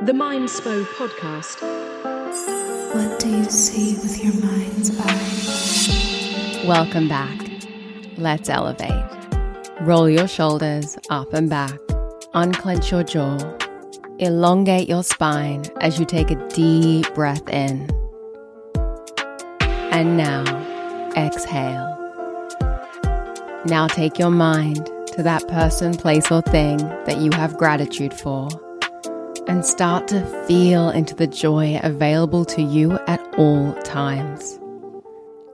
The Mindspo Podcast. What do you see with your mind's eye? Welcome back. Let's elevate. Roll your shoulders up and back. Unclench your jaw. Elongate your spine as you take a deep breath in. And now, exhale. Now take your mind to that person, place, or thing that you have gratitude for and start to feel into the joy available to you at all times.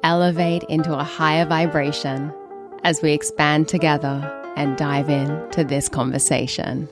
Elevate into a higher vibration as we expand together and dive into this conversation.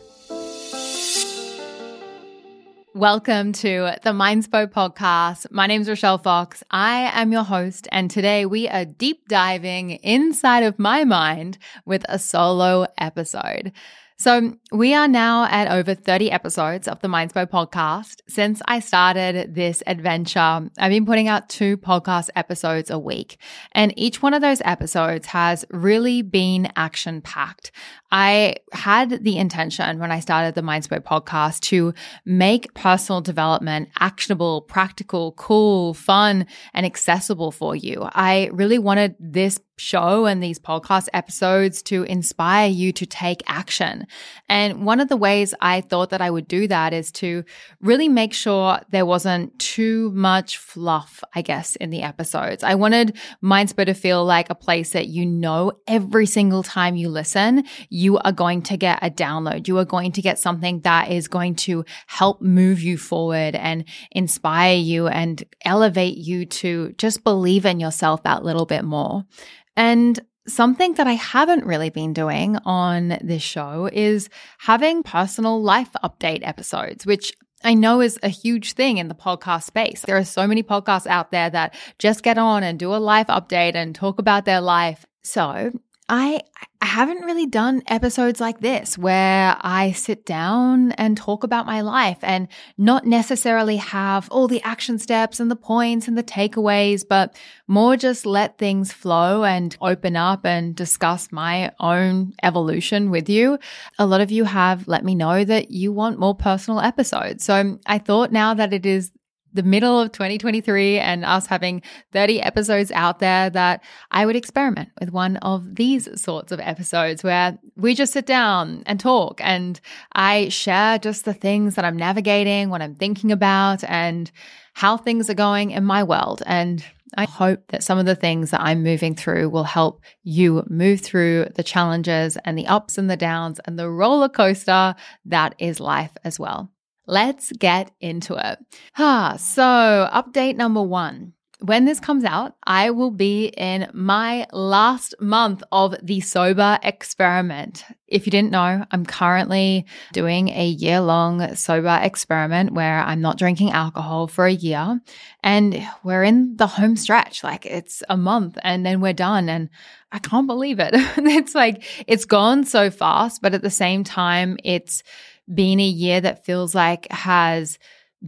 Welcome to the Mindspo podcast. My name is Rochelle Fox. I am your host, and today we are deep diving inside of my mind with a solo episode. So, we are now at over 30 episodes of the Mindspo podcast. Since I started this adventure, I've been putting out two podcast episodes a week, and each one of those episodes has really been action packed. I had the intention when I started the Mindspo podcast to make personal development actionable, practical, cool, fun, and accessible for you. I really wanted this show and these podcast episodes to inspire you to take action. And one of the ways I thought that I would do that is to really make sure there wasn't too much fluff, I guess, in the episodes. I wanted Mindspo to feel like a place that you know every single time you listen, you are going to get a download. You are going to get something that is going to help move you forward and inspire you and elevate you to just believe in yourself that little bit more. And Something that I haven't really been doing on this show is having personal life update episodes, which I know is a huge thing in the podcast space. There are so many podcasts out there that just get on and do a life update and talk about their life. So I haven't really done episodes like this where I sit down and talk about my life and not necessarily have all the action steps and the points and the takeaways, but more just let things flow and open up and discuss my own evolution with you. A lot of you have let me know that you want more personal episodes. So I thought now that it is the middle of 2023 and us having 30 episodes out there that I would experiment with one of these sorts of episodes where we just sit down and talk and I share just the things that I'm navigating, what I'm thinking about, and how things are going in my world. And I hope that some of the things that I'm moving through will help you move through the challenges and the ups and the downs and the roller coaster that is life as well. Let's get into it. Ah, so update number one. When this comes out, I will be in my last month of the sober experiment. If you didn't know, I'm currently doing a year long sober experiment where I'm not drinking alcohol for a year. And we're in the home stretch. Like it's a month and then we're done. And I can't believe it. it's like it's gone so fast, but at the same time, it's been a year that feels like has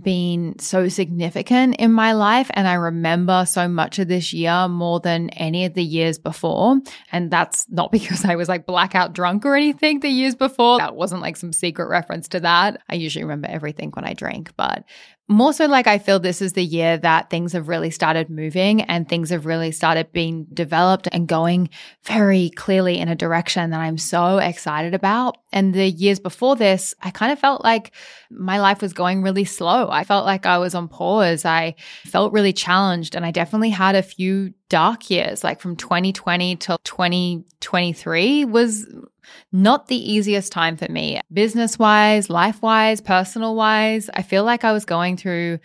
been so significant in my life. And I remember so much of this year more than any of the years before. And that's not because I was like blackout drunk or anything the years before. That wasn't like some secret reference to that. I usually remember everything when I drink, but more so like I feel this is the year that things have really started moving and things have really started being developed and going very clearly in a direction that I'm so excited about. And the years before this, I kind of felt like my life was going really slow. I felt like I was on pause. I felt really challenged and I definitely had a few dark years, like from 2020 till 2023 was not the easiest time for me, business wise, life wise, personal wise. I feel like I was going through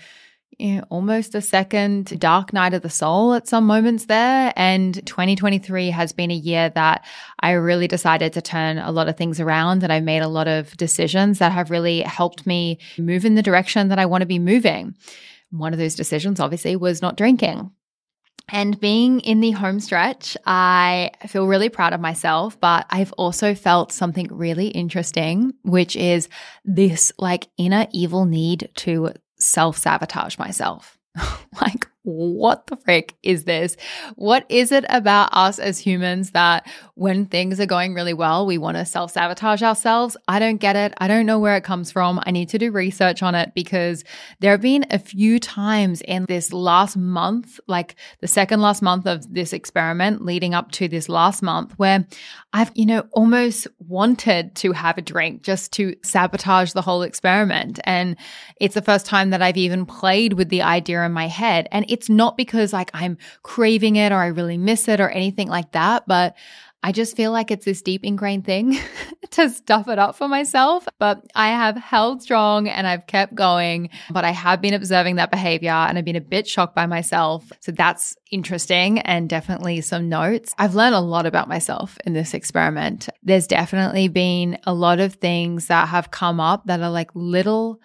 you know, almost a second dark night of the soul at some moments there. And 2023 has been a year that I really decided to turn a lot of things around and I've made a lot of decisions that have really helped me move in the direction that I want to be moving. One of those decisions, obviously, was not drinking. And being in the home stretch, I feel really proud of myself, but I've also felt something really interesting, which is this like inner evil need to self sabotage myself. like, what the frick is this? What is it about us as humans that when things are going really well, we want to self sabotage ourselves? I don't get it. I don't know where it comes from. I need to do research on it because there have been a few times in this last month, like the second last month of this experiment leading up to this last month, where I've, you know, almost wanted to have a drink just to sabotage the whole experiment. And it's the first time that I've even played with the idea in my head. And it's not because like I'm craving it or I really miss it or anything like that, but I just feel like it's this deep ingrained thing to stuff it up for myself. But I have held strong and I've kept going. But I have been observing that behavior and I've been a bit shocked by myself. So that's interesting and definitely some notes. I've learned a lot about myself in this experiment. There's definitely been a lot of things that have come up that are like little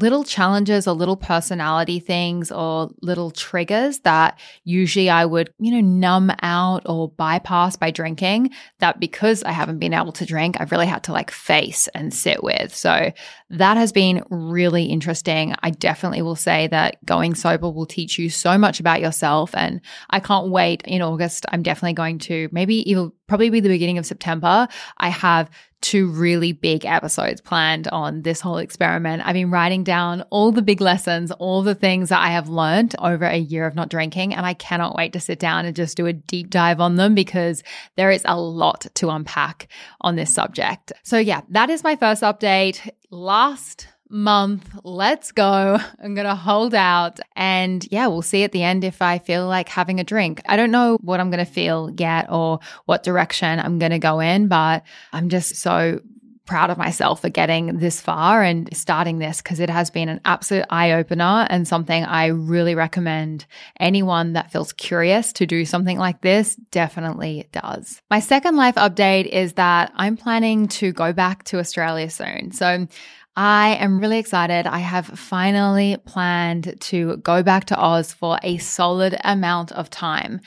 little challenges or little personality things or little triggers that usually I would, you know, numb out or bypass by drinking that because I haven't been able to drink, I've really had to like face and sit with. So that has been really interesting. I definitely will say that going sober will teach you so much about yourself. And I can't wait in August. I'm definitely going to maybe it'll probably be the beginning of September. I have two really big episodes planned on this whole experiment. I've been writing down all the big lessons, all the things that I have learned over a year of not drinking. And I cannot wait to sit down and just do a deep dive on them because there is a lot to unpack on this subject. So, yeah, that is my first update. Last month. Let's go. I'm going to hold out. And yeah, we'll see at the end if I feel like having a drink. I don't know what I'm going to feel yet or what direction I'm going to go in, but I'm just so proud of myself for getting this far and starting this because it has been an absolute eye opener and something I really recommend anyone that feels curious to do something like this definitely does. My second life update is that I'm planning to go back to Australia soon. So I am really excited. I have finally planned to go back to Oz for a solid amount of time.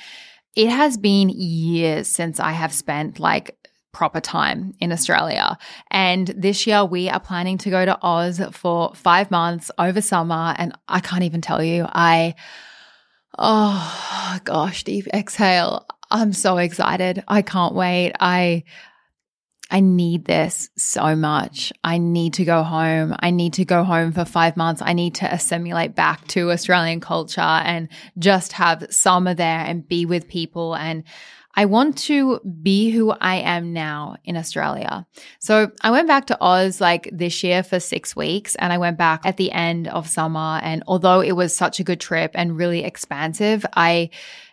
It has been years since I have spent like proper time in Australia. And this year we are planning to go to Oz for five months over summer. And I can't even tell you, I, oh gosh, deep exhale. I'm so excited. I can't wait. I, I need this so much. I need to go home. I need to go home for five months. I need to assimilate back to Australian culture and just have summer there and be with people. And I want to be who I am now in Australia. So I went back to Oz like this year for six weeks and I went back at the end of summer. And although it was such a good trip and really expansive, I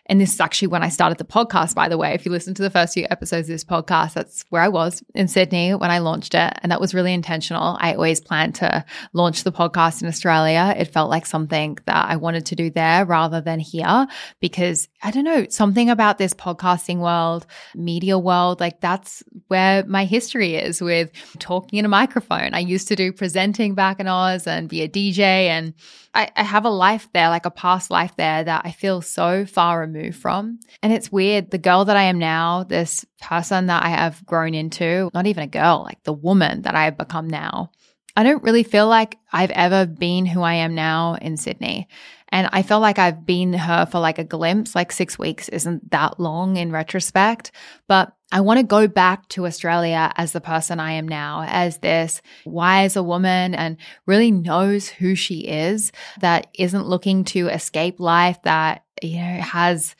and this is actually when I started the podcast, by the way. If you listen to the first few episodes of this podcast, that's where I was in Sydney when I launched it. And that was really intentional. I always planned to launch the podcast in Australia. It felt like something that I wanted to do there rather than here because I don't know, something about this podcasting world, media world, like that's where my history is with talking in a microphone. I used to do presenting back in Oz and be a DJ and I, I have a life there, like a past life there that I feel so far removed from. And it's weird. The girl that I am now, this person that I have grown into, not even a girl, like the woman that I have become now, I don't really feel like I've ever been who I am now in Sydney. And I feel like I've been her for like a glimpse, like six weeks isn't that long in retrospect. But I want to go back to Australia as the person I am now, as this wise a woman and really knows who she is, that isn't looking to escape life, that, you know, has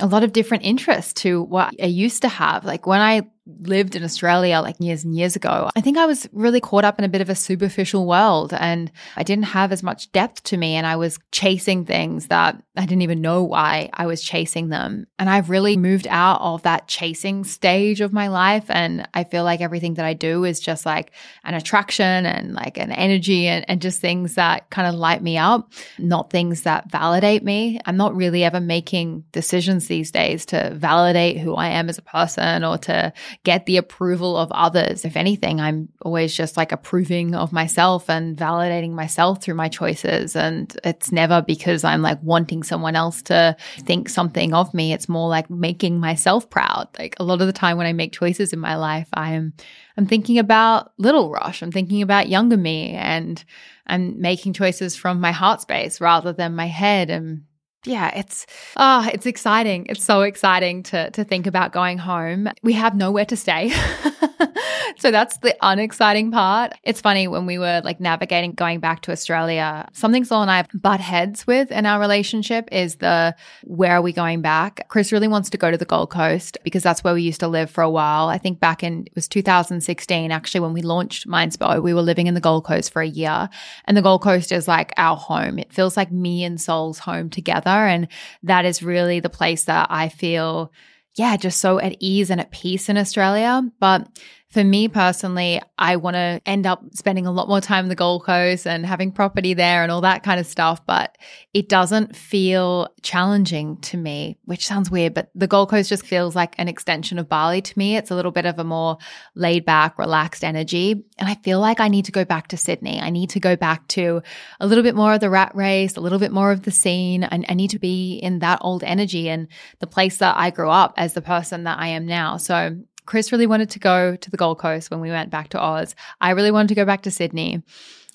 a lot of different interests to what I used to have. Like when I lived in Australia like years and years ago, I think I was really caught up in a bit of a superficial world and I didn't have as much depth to me. And I was chasing things that I didn't even know why I was chasing them. And I've really moved out of that chasing stage of my life. And I feel like everything that I do is just like an attraction and like an energy and, and just things that kind of light me up, not things that validate me. I'm not really ever making decisions these days to validate who I am as a person or to get the approval of others. If anything, I'm always just like approving of myself and validating myself through my choices. And it's never because I'm like wanting someone else to think something of me. It's more like making myself proud. Like a lot of the time when I make choices in my life, I'm I'm thinking about little Rosh. I'm thinking about younger me and I'm making choices from my heart space rather than my head and yeah, it's oh, it's exciting. It's so exciting to to think about going home. We have nowhere to stay. so that's the unexciting part. It's funny when we were like navigating going back to Australia, something Sol and I have butt heads with in our relationship is the where are we going back? Chris really wants to go to the Gold Coast because that's where we used to live for a while. I think back in it was 2016 actually when we launched Mindspo, we were living in the Gold Coast for a year. And the Gold Coast is like our home. It feels like me and Sol's home together and that is really the place that I feel yeah, just so at ease and at peace in Australia. But for me personally, I want to end up spending a lot more time in the Gold Coast and having property there and all that kind of stuff. But it doesn't feel challenging to me, which sounds weird, but the Gold Coast just feels like an extension of Bali to me. It's a little bit of a more laid back, relaxed energy. And I feel like I need to go back to Sydney. I need to go back to a little bit more of the rat race, a little bit more of the scene. I, I need to be in that old energy and the place that I grew up as the person that I am now. So Chris really wanted to go to the Gold Coast when we went back to Oz. I really wanted to go back to Sydney.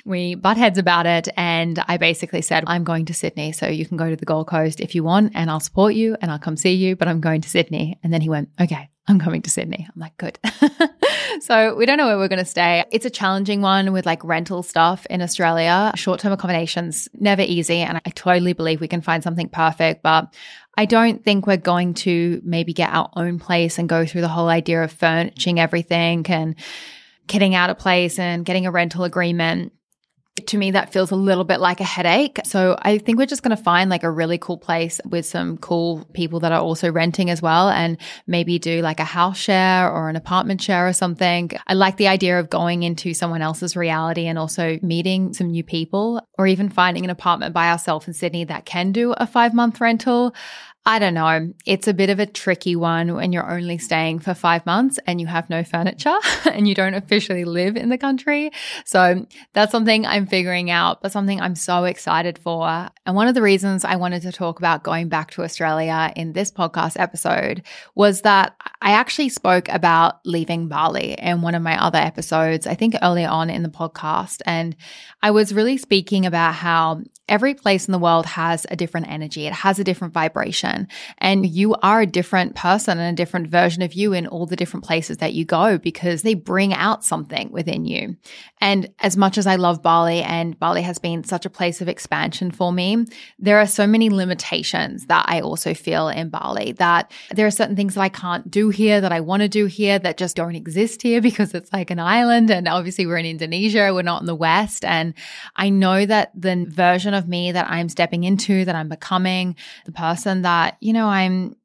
We butt heads about it, and I basically said, I'm going to Sydney, so you can go to the Gold Coast if you want, and I'll support you and I'll come see you, but I'm going to Sydney. And then he went, Okay, I'm coming to Sydney. I'm like, Good. so we don't know where we're going to stay. It's a challenging one with like rental stuff in Australia. Short term accommodations, never easy. And I totally believe we can find something perfect, but I don't think we're going to maybe get our own place and go through the whole idea of furnishing everything and getting out a place and getting a rental agreement to me that feels a little bit like a headache. So I think we're just going to find like a really cool place with some cool people that are also renting as well and maybe do like a house share or an apartment share or something. I like the idea of going into someone else's reality and also meeting some new people or even finding an apartment by ourselves in Sydney that can do a 5 month rental. I don't know. It's a bit of a tricky one when you're only staying for five months and you have no furniture and you don't officially live in the country. So that's something I'm figuring out, but something I'm so excited for. And one of the reasons I wanted to talk about going back to Australia in this podcast episode was that I actually spoke about leaving Bali in one of my other episodes, I think earlier on in the podcast. And I was really speaking about how every place in the world has a different energy, it has a different vibration, and you are a different person and a different version of you in all the different places that you go because they bring out something within you. And as much as I love Bali and Bali has been such a place of expansion for me, there are so many limitations that I also feel in Bali that there are certain things that I can't do here that I want to do here that just don't exist here because it's like an island. And obviously we're in Indonesia, we're not in the West. And I know that the version of of me that I'm stepping into, that I'm becoming, the person that, you know, I'm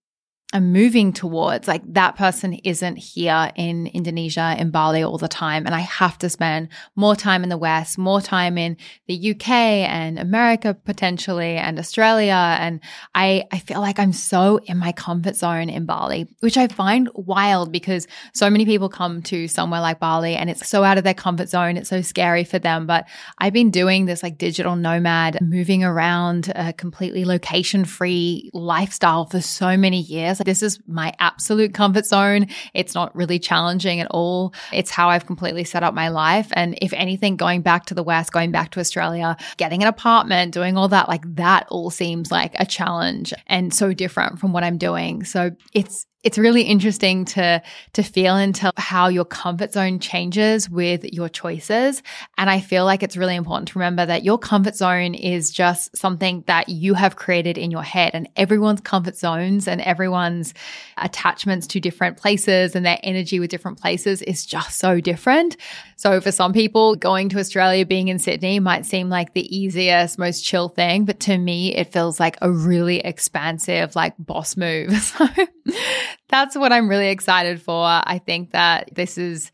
I'm moving towards. Like that person isn't here in Indonesia, in Bali all the time. And I have to spend more time in the West, more time in the UK and America potentially and Australia. And I, I feel like I'm so in my comfort zone in Bali, which I find wild because so many people come to somewhere like Bali and it's so out of their comfort zone. It's so scary for them. But I've been doing this like digital nomad, moving around a completely location free lifestyle for so many years this is my absolute comfort zone. It's not really challenging at all. It's how I've completely set up my life. And if anything, going back to the West, going back to Australia, getting an apartment, doing all that, like that all seems like a challenge and so different from what I'm doing. So it's, it's really interesting to to feel into how your comfort zone changes with your choices. And i feel like it's really important to remember that your comfort zone is just something that you have created in your head and everyone's comfort zones and everyone's attachments to different places and their energy with different places is just so different. So for some people going to australia being in sydney might seem like the easiest most chill thing but to me it feels like a really expansive like boss move. So that's what I'm really excited for. I think that this is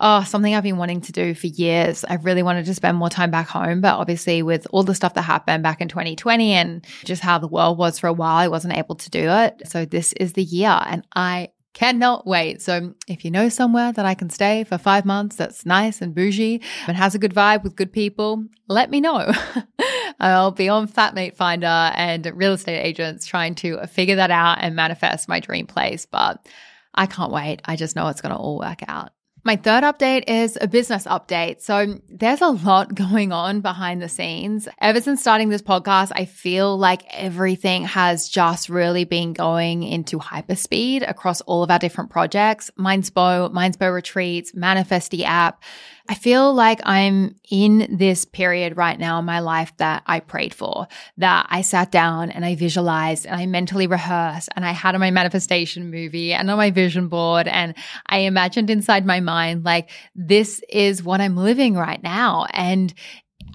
oh, something I've been wanting to do for years. I really wanted to spend more time back home, but obviously with all the stuff that happened back in 2020 and just how the world was for a while, I wasn't able to do it. So this is the year and I cannot wait. So if you know somewhere that I can stay for five months that's nice and bougie and has a good vibe with good people, let me know. I'll be on Flatmate Finder and real estate agents trying to figure that out and manifest my dream place. But I can't wait. I just know it's going to all work out. My third update is a business update. So there's a lot going on behind the scenes. Ever since starting this podcast, I feel like everything has just really been going into hyperspeed across all of our different projects. Mindspo, Mindspo retreats, Manifestie app. I feel like I'm in this period right now in my life that I prayed for, that I sat down and I visualized and I mentally rehearsed and I had on my manifestation movie and on my vision board. And I imagined inside my mind, like, this is what I'm living right now. And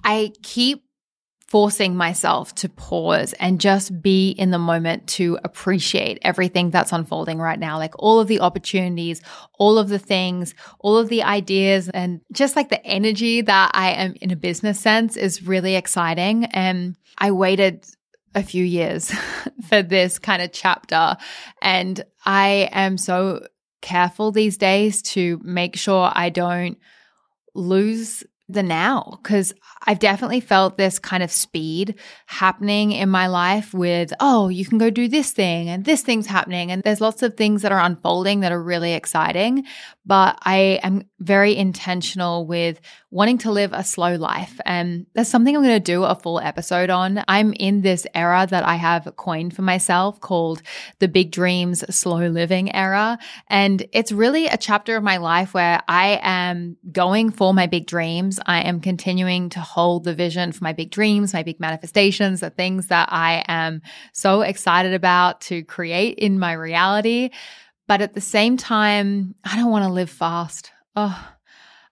I keep forcing myself to pause and just be in the moment to appreciate everything that's unfolding right now. Like all of the opportunities, all of the things, all of the ideas, and just like the energy that I am in a business sense is really exciting. And I waited a few years for this kind of chapter. And I am so careful these days to make sure I don't lose the now because I've definitely felt this kind of speed happening in my life with, oh, you can go do this thing and this thing's happening. And there's lots of things that are unfolding that are really exciting. But I am very intentional with wanting to live a slow life. And that's something I'm going to do a full episode on. I'm in this era that I have coined for myself called the big dreams, slow living era. And it's really a chapter of my life where I am going for my big dreams. I am continuing to hold the vision for my big dreams, my big manifestations, the things that I am so excited about to create in my reality. But at the same time, I don't want to live fast. Oh,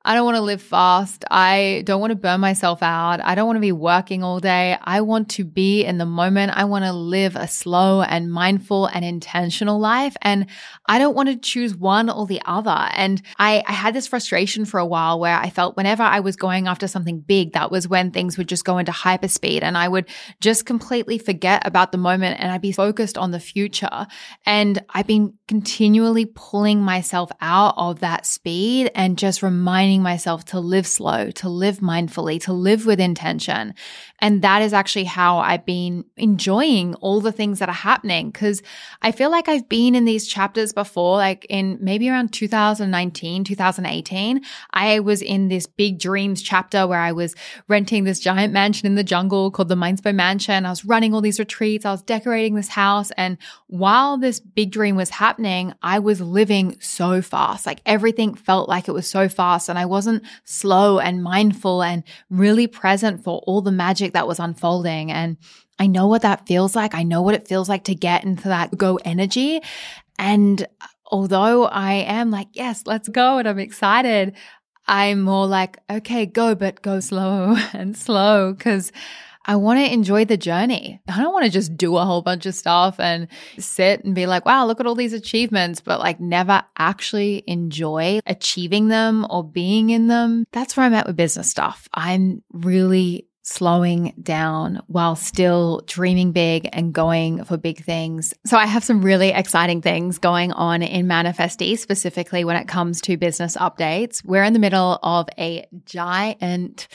I don't want to live fast. I don't want to burn myself out. I don't want to be working all day. I want to be in the moment. I want to live a slow and mindful and intentional life. And I don't want to choose one or the other. And I, I had this frustration for a while where I felt whenever I was going after something big, that was when things would just go into hyperspeed and I would just completely forget about the moment and I'd be focused on the future. And I've been continually pulling myself out of that speed and just reminding myself to live slow, to live mindfully, to live with intention. And that is actually how I've been enjoying all the things that are happening. Cause I feel like I've been in these chapters before, like in maybe around 2019, 2018. I was in this big dreams chapter where I was renting this giant mansion in the jungle called the Mindspo Mansion. I was running all these retreats. I was decorating this house. And while this big dream was happening, I was living so fast. Like everything felt like it was so fast. And I wasn't slow and mindful and really present for all the magic that was unfolding. And I know what that feels like. I know what it feels like to get into that go energy. And although I am like, yes, let's go. And I'm excited. I'm more like, okay, go, but go slow and slow because I want to enjoy the journey. I don't want to just do a whole bunch of stuff and sit and be like, wow, look at all these achievements, but like never actually enjoy achieving them or being in them. That's where I'm at with business stuff. I'm really slowing down while still dreaming big and going for big things. So I have some really exciting things going on in Manifestie, specifically when it comes to business updates. We're in the middle of a giant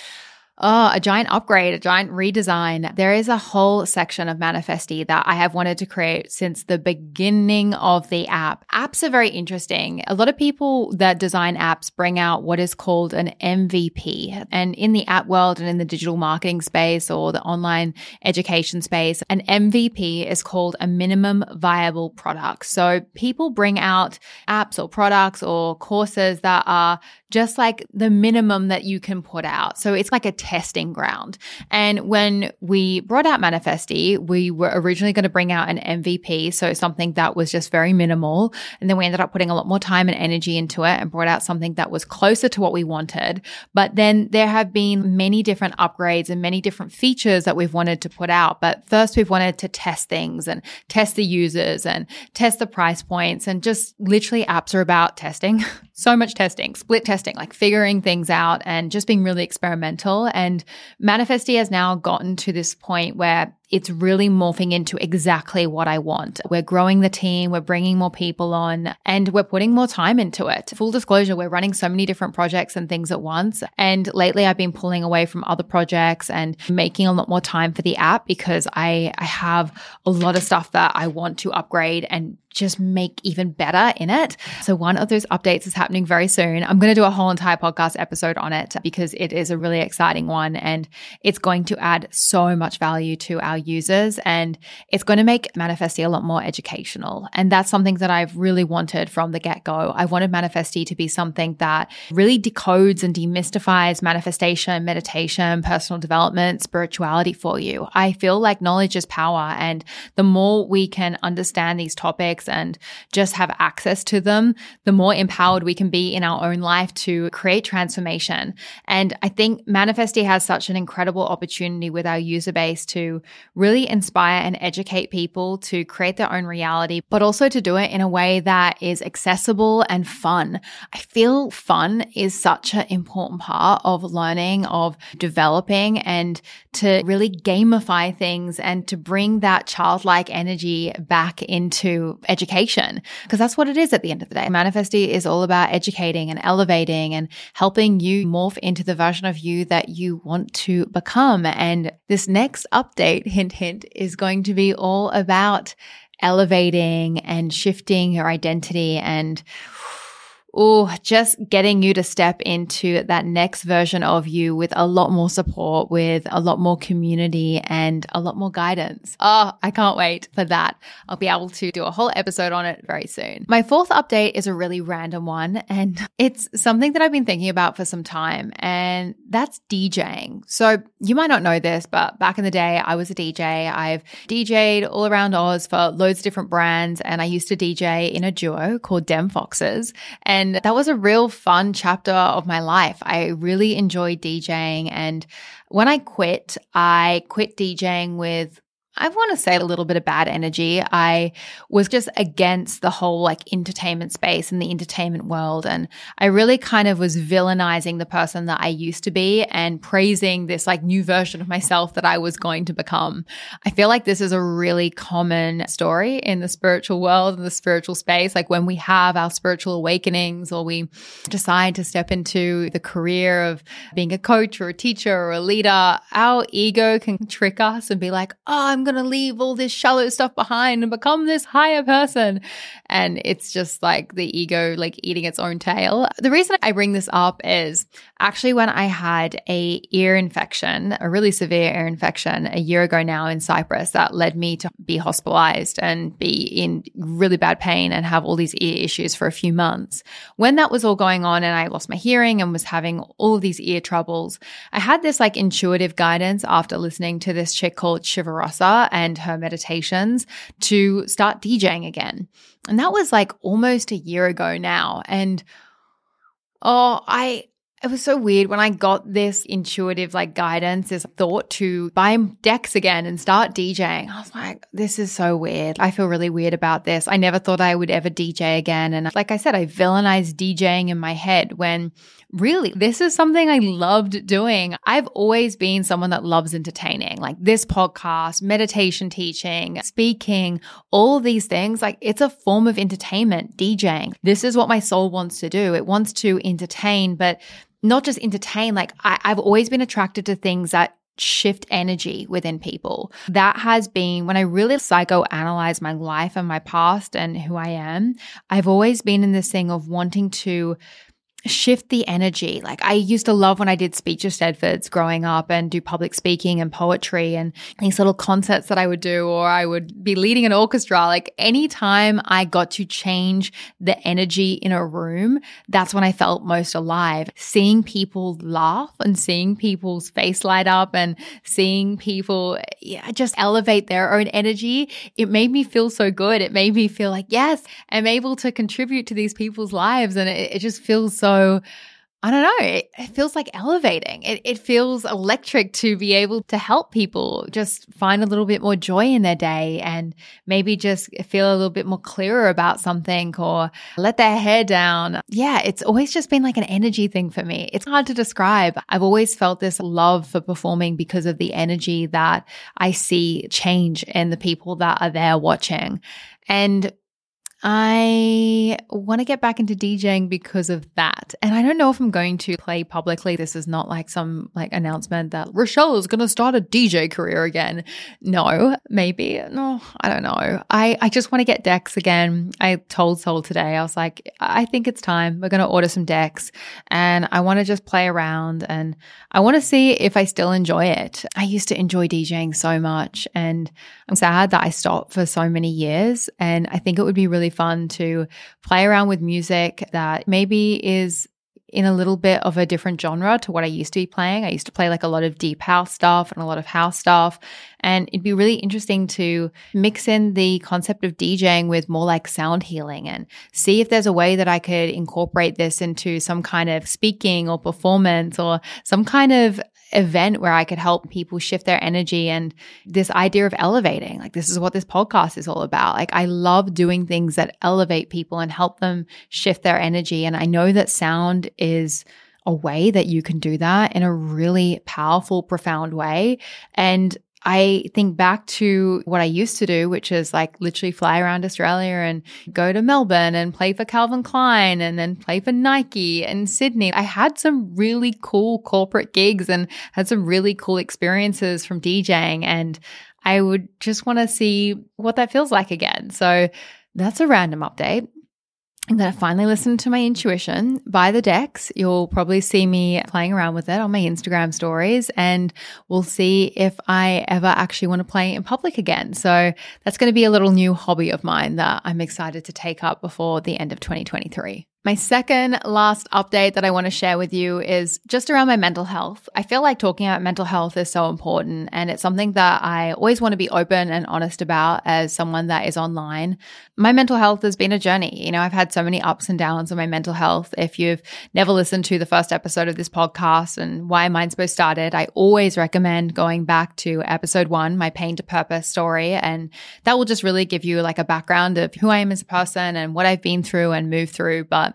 Oh, a giant upgrade, a giant redesign. There is a whole section of Manifestie that I have wanted to create since the beginning of the app. Apps are very interesting. A lot of people that design apps bring out what is called an MVP. And in the app world and in the digital marketing space or the online education space, an MVP is called a minimum viable product. So people bring out apps or products or courses that are just like the minimum that you can put out. So it's like a testing ground. And when we brought out Manifestie, we were originally going to bring out an MVP. So something that was just very minimal. And then we ended up putting a lot more time and energy into it and brought out something that was closer to what we wanted. But then there have been many different upgrades and many different features that we've wanted to put out. But first we've wanted to test things and test the users and test the price points and just literally apps are about testing. so much testing, split testing, like figuring things out and just being really experimental. And Manifestie has now gotten to this point where it's really morphing into exactly what I want. We're growing the team, we're bringing more people on, and we're putting more time into it. Full disclosure, we're running so many different projects and things at once. And lately I've been pulling away from other projects and making a lot more time for the app because I, I have a lot of stuff that I want to upgrade and just make even better in it. So one of those updates is happening very soon. I'm going to do a whole entire podcast episode on it because it is a really exciting one and it's going to add so much value to our users and it's going to make Manifestie a lot more educational. And that's something that I've really wanted from the get go. I wanted Manifestie to be something that really decodes and demystifies manifestation, meditation, personal development, spirituality for you. I feel like knowledge is power. And the more we can understand these topics and just have access to them, the more empowered we can be in our own life to create transformation. And I think Manifestie has such an incredible opportunity with our user base to really inspire and educate people to create their own reality, but also to do it in a way that is accessible and fun. I feel fun is such an important part of learning, of developing, and to really gamify things and to bring that childlike energy back into education. Because that's what it is at the end of the day. Manifestie is all about educating and elevating and helping you morph into the version of you that you want to become. And this next update, hint, hint, is going to be all about elevating and shifting your identity and Oh, just getting you to step into that next version of you with a lot more support, with a lot more community and a lot more guidance. Oh, I can't wait for that. I'll be able to do a whole episode on it very soon. My fourth update is a really random one and it's something that I've been thinking about for some time and that's DJing. So you might not know this, but back in the day, I was a DJ. I've DJed all around Oz for loads of different brands and I used to DJ in a duo called Dem Foxes. And and that was a real fun chapter of my life. I really enjoyed DJing. And when I quit, I quit DJing with I want to say a little bit of bad energy. I was just against the whole like entertainment space and the entertainment world. And I really kind of was villainizing the person that I used to be and praising this like new version of myself that I was going to become. I feel like this is a really common story in the spiritual world and the spiritual space. Like when we have our spiritual awakenings or we decide to step into the career of being a coach or a teacher or a leader, our ego can trick us and be like, oh, I'm going to leave all this shallow stuff behind and become this higher person. And it's just like the ego, like eating its own tail. The reason I bring this up is actually when I had a ear infection, a really severe ear infection a year ago now in Cyprus that led me to be hospitalized and be in really bad pain and have all these ear issues for a few months. When that was all going on and I lost my hearing and was having all these ear troubles, I had this like intuitive guidance after listening to this chick called Shivarosa and her meditations to start DJing again. And that was like almost a year ago now. And oh, I it was so weird when I got this intuitive like guidance, this thought to buy decks again and start DJing. I was like, this is so weird. I feel really weird about this. I never thought I would ever DJ again. And like I said, I villainized DJing in my head when really this is something I loved doing. I've always been someone that loves entertaining, like this podcast, meditation teaching, speaking, all these things. Like it's a form of entertainment, DJing. This is what my soul wants to do. It wants to entertain, but not just entertain. Like I, I've always been attracted to things that shift energy within people. That has been when I really psychoanalyze my life and my past and who I am. I've always been in this thing of wanting to shift the energy. Like I used to love when I did speech at Stedfords growing up and do public speaking and poetry and these little concerts that I would do, or I would be leading an orchestra. Like anytime I got to change the energy in a room, that's when I felt most alive. Seeing people laugh and seeing people's face light up and seeing people yeah, just elevate their own energy, it made me feel so good. It made me feel like, yes, I'm able to contribute to these people's lives. And it, it just feels so so I don't know, it, it feels like elevating. It, it feels electric to be able to help people just find a little bit more joy in their day and maybe just feel a little bit more clearer about something or let their hair down. Yeah, it's always just been like an energy thing for me. It's hard to describe. I've always felt this love for performing because of the energy that I see change in the people that are there watching. And I want to get back into DJing because of that. And I don't know if I'm going to play publicly. This is not like some like announcement that Rochelle is going to start a DJ career again. No, maybe. No, I don't know. I, I just want to get decks again. I told Soul today, I was like, I think it's time. We're going to order some decks and I want to just play around and I want to see if I still enjoy it. I used to enjoy DJing so much and I'm sad that I stopped for so many years. And I think it would be really fun to play around with music that maybe is in a little bit of a different genre to what I used to be playing. I used to play like a lot of deep house stuff and a lot of house stuff. And it'd be really interesting to mix in the concept of DJing with more like sound healing and see if there's a way that I could incorporate this into some kind of speaking or performance or some kind of event where I could help people shift their energy and this idea of elevating. Like, this is what this podcast is all about. Like, I love doing things that elevate people and help them shift their energy. And I know that sound is a way that you can do that in a really powerful, profound way. And I think back to what I used to do, which is like literally fly around Australia and go to Melbourne and play for Calvin Klein and then play for Nike and Sydney. I had some really cool corporate gigs and had some really cool experiences from DJing. And I would just want to see what that feels like again. So that's a random update. I'm going to finally listen to my intuition, buy the decks. You'll probably see me playing around with it on my Instagram stories, and we'll see if I ever actually want to play in public again. So that's going to be a little new hobby of mine that I'm excited to take up before the end of 2023. My second last update that I want to share with you is just around my mental health. I feel like talking about mental health is so important and it's something that I always want to be open and honest about as someone that is online. My mental health has been a journey. You know, I've had so many ups and downs on my mental health. If you've never listened to the first episode of this podcast and why Mindspo started, I always recommend going back to episode one, my pain to purpose story. And that will just really give you like a background of who I am as a person and what I've been through and moved through. But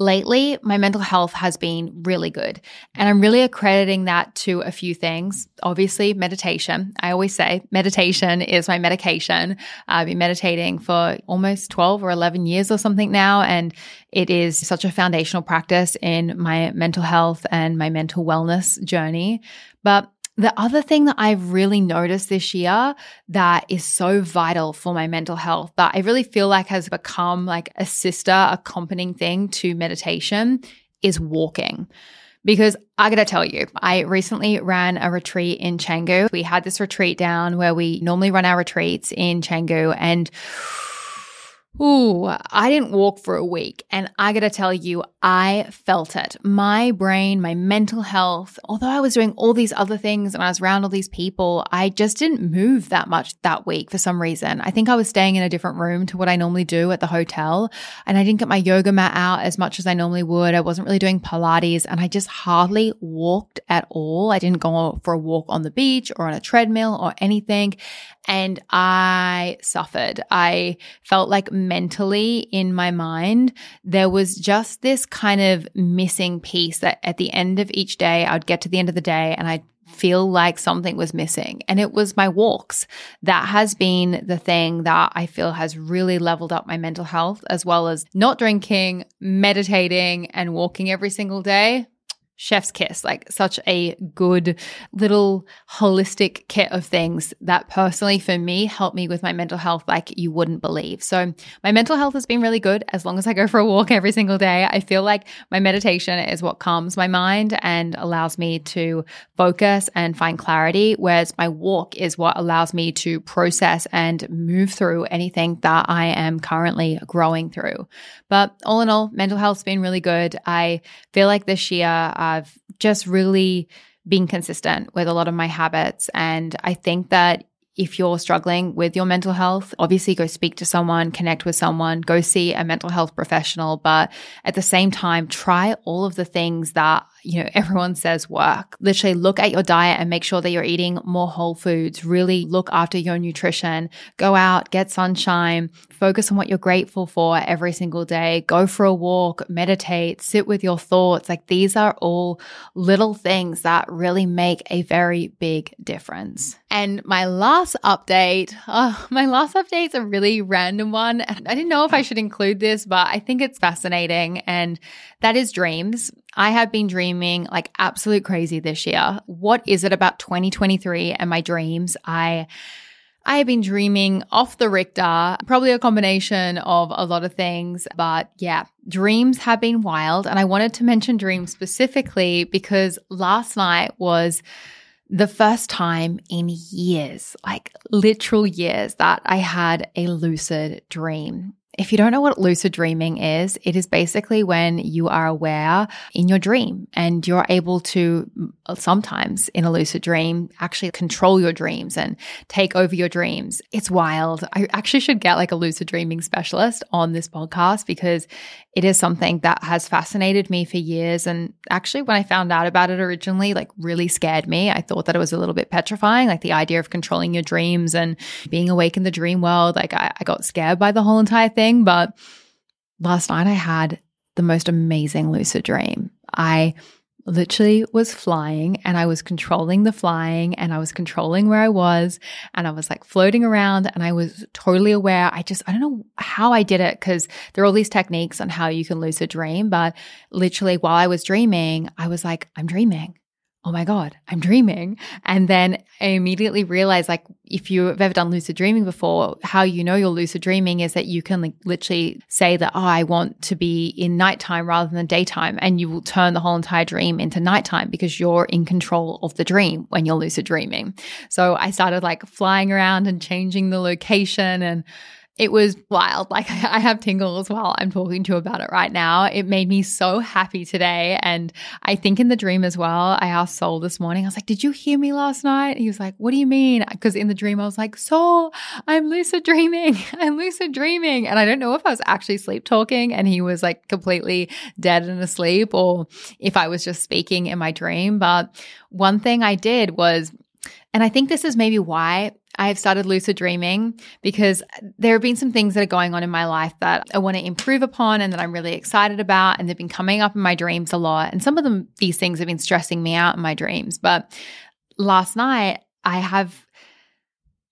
lately, my mental health has been really good. And I'm really accrediting that to a few things. Obviously, meditation. I always say meditation is my medication. I've been meditating for almost 12 or 11 years or something now. And it is such a foundational practice in my mental health and my mental wellness journey. But the other thing that I've really noticed this year that is so vital for my mental health that I really feel like has become like a sister accompanying thing to meditation is walking. Because I gotta tell you, I recently ran a retreat in Canggu. We had this retreat down where we normally run our retreats in Canggu and Ooh, I didn't walk for a week. And I gotta tell you, I felt it. My brain, my mental health, although I was doing all these other things and I was around all these people, I just didn't move that much that week for some reason. I think I was staying in a different room to what I normally do at the hotel. And I didn't get my yoga mat out as much as I normally would. I wasn't really doing Pilates and I just hardly walked at all. I didn't go for a walk on the beach or on a treadmill or anything. And I suffered. I felt like mentally in my mind, there was just this kind of missing piece that at the end of each day, I would get to the end of the day and I'd feel like something was missing. And it was my walks. That has been the thing that I feel has really leveled up my mental health, as well as not drinking, meditating, and walking every single day chef's kiss, like such a good little holistic kit of things that personally for me helped me with my mental health like you wouldn't believe. So my mental health has been really good as long as I go for a walk every single day. I feel like my meditation is what calms my mind and allows me to focus and find clarity, whereas my walk is what allows me to process and move through anything that I am currently growing through. But all in all, mental health's been really good. I feel like this year I've just really been consistent with a lot of my habits. And I think that if you're struggling with your mental health, obviously go speak to someone, connect with someone, go see a mental health professional. But at the same time, try all of the things that you know, everyone says work. Literally look at your diet and make sure that you're eating more whole foods. Really look after your nutrition. Go out, get sunshine, focus on what you're grateful for every single day. Go for a walk, meditate, sit with your thoughts. Like these are all little things that really make a very big difference. And my last update, oh, my last update is a really random one. I didn't know if I should include this, but I think it's fascinating. And that is dreams. I have been dreaming like absolute crazy this year. What is it about 2023 and my dreams? I I have been dreaming off the Richter, probably a combination of a lot of things, but yeah, dreams have been wild. And I wanted to mention dreams specifically because last night was the first time in years, like literal years, that I had a lucid dream. If you don't know what lucid dreaming is, it is basically when you are aware in your dream and you're able to uh, sometimes in a lucid dream actually control your dreams and take over your dreams. It's wild. I actually should get like a lucid dreaming specialist on this podcast because it is something that has fascinated me for years. And actually, when I found out about it originally, like really scared me. I thought that it was a little bit petrifying, like the idea of controlling your dreams and being awake in the dream world. Like I, I got scared by the whole entire thing thing, but last night I had the most amazing lucid dream. I literally was flying and I was controlling the flying and I was controlling where I was and I was like floating around and I was totally aware. I just, I don't know how I did it because there are all these techniques on how you can lucid dream, but literally while I was dreaming, I was like, I'm dreaming oh my God, I'm dreaming. And then I immediately realized, like, if you've ever done lucid dreaming before, how you know you're lucid dreaming is that you can like, literally say that, oh, I want to be in nighttime rather than daytime. And you will turn the whole entire dream into nighttime because you're in control of the dream when you're lucid dreaming. So I started like flying around and changing the location and it was wild. Like I have tingles while I'm talking to you about it right now. It made me so happy today. And I think in the dream as well, I asked Soul this morning, I was like, Did you hear me last night? He was like, What do you mean? Because in the dream, I was like, Soul, I'm lucid dreaming. I'm lucid dreaming. And I don't know if I was actually sleep talking and he was like completely dead and asleep or if I was just speaking in my dream. But one thing I did was, and I think this is maybe why I've started lucid dreaming because there have been some things that are going on in my life that I want to improve upon and that I'm really excited about. And they've been coming up in my dreams a lot. And some of them, these things have been stressing me out in my dreams. But last night, I have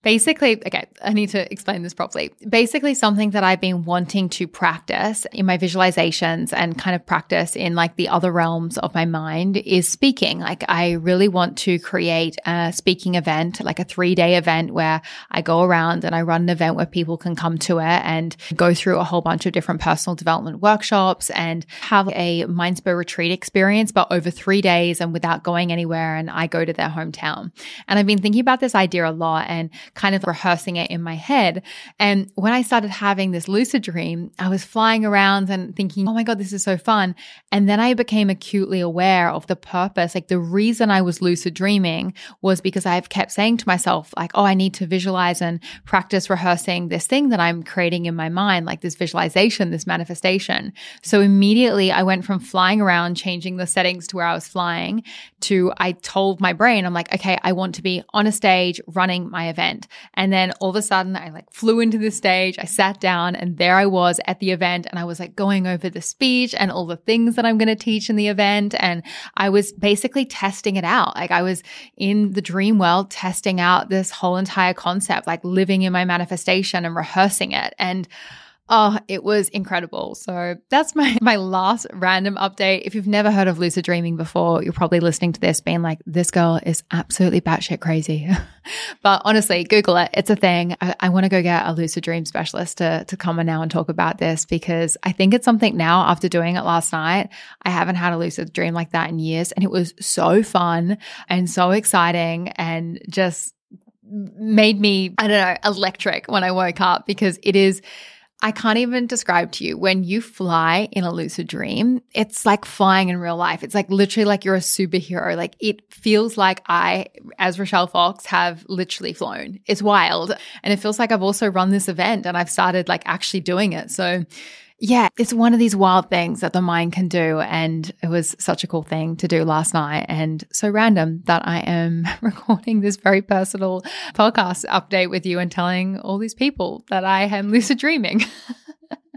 Basically, okay, I need to explain this properly. Basically, something that I've been wanting to practice in my visualizations and kind of practice in like the other realms of my mind is speaking. Like, I really want to create a speaking event, like a three day event where I go around and I run an event where people can come to it and go through a whole bunch of different personal development workshops and have a Mindspo retreat experience, but over three days and without going anywhere. And I go to their hometown. And I've been thinking about this idea a lot and kind of rehearsing it in my head. And when I started having this lucid dream, I was flying around and thinking, oh my God, this is so fun. And then I became acutely aware of the purpose. Like the reason I was lucid dreaming was because I've kept saying to myself, like, oh, I need to visualize and practice rehearsing this thing that I'm creating in my mind, like this visualization, this manifestation. So immediately I went from flying around, changing the settings to where I was flying to I told my brain, I'm like, okay, I want to be on a stage running my event. And then all of a sudden, I like flew into the stage. I sat down, and there I was at the event. And I was like going over the speech and all the things that I'm going to teach in the event. And I was basically testing it out. Like I was in the dream world, testing out this whole entire concept, like living in my manifestation and rehearsing it. And Oh, it was incredible. So that's my, my last random update. If you've never heard of lucid dreaming before, you're probably listening to this being like, this girl is absolutely batshit crazy. but honestly, Google it. It's a thing. I, I want to go get a lucid dream specialist to, to come on now and talk about this because I think it's something now after doing it last night. I haven't had a lucid dream like that in years. And it was so fun and so exciting and just made me, I don't know, electric when I woke up because it is I can't even describe to you when you fly in a lucid dream, it's like flying in real life. It's like literally like you're a superhero. Like it feels like I, as Rochelle Fox, have literally flown. It's wild. And it feels like I've also run this event and I've started like actually doing it. So yeah, it's one of these wild things that the mind can do. And it was such a cool thing to do last night. And so random that I am recording this very personal podcast update with you and telling all these people that I am lucid dreaming.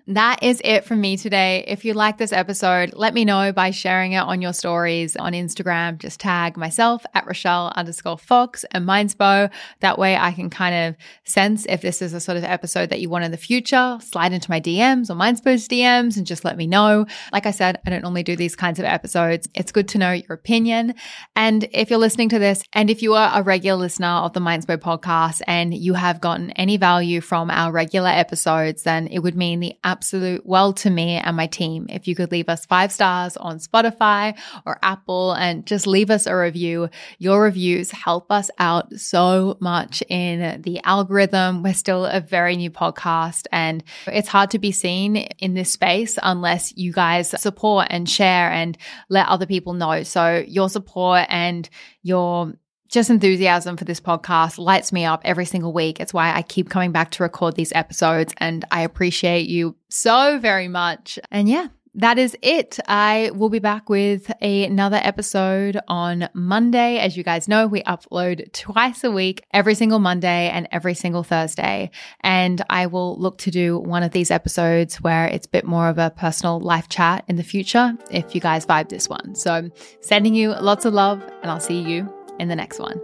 That is it from me today. If you like this episode, let me know by sharing it on your stories on Instagram. Just tag myself at Rochelle underscore Fox and Mindspo. That way I can kind of sense if this is a sort of episode that you want in the future. Slide into my DMs or Mindspo's DMs and just let me know. Like I said, I don't normally do these kinds of episodes. It's good to know your opinion. And if you're listening to this and if you are a regular listener of the Mindspo podcast and you have gotten any value from our regular episodes, then it would mean the absolute well to me and my team if you could leave us five stars on Spotify or Apple and just leave us a review. Your reviews help us out so much in the algorithm. We're still a very new podcast and it's hard to be seen in this space unless you guys support and share and let other people know. So your support and your just enthusiasm for this podcast lights me up every single week. It's why I keep coming back to record these episodes and I appreciate you so very much. And yeah, that is it. I will be back with another episode on Monday. As you guys know, we upload twice a week, every single Monday and every single Thursday. And I will look to do one of these episodes where it's a bit more of a personal life chat in the future if you guys vibe this one. So sending you lots of love and I'll see you in the next one.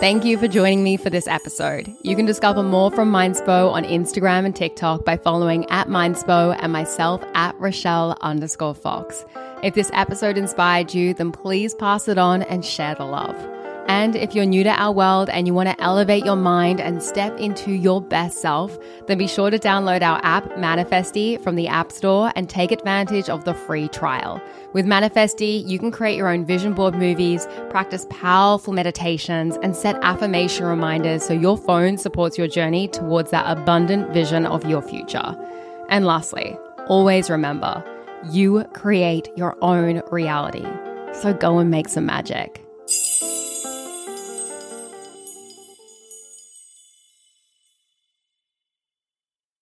Thank you for joining me for this episode. You can discover more from Mindspo on Instagram and TikTok by following at Mindspo and myself at Rochelle underscore Fox. If this episode inspired you, then please pass it on and share the love. And if you're new to our world and you want to elevate your mind and step into your best self, then be sure to download our app, Manifestie, from the App Store and take advantage of the free trial. With Manifestie, you can create your own vision board movies, practice powerful meditations, and set affirmation reminders so your phone supports your journey towards that abundant vision of your future. And lastly, always remember you create your own reality. So go and make some magic.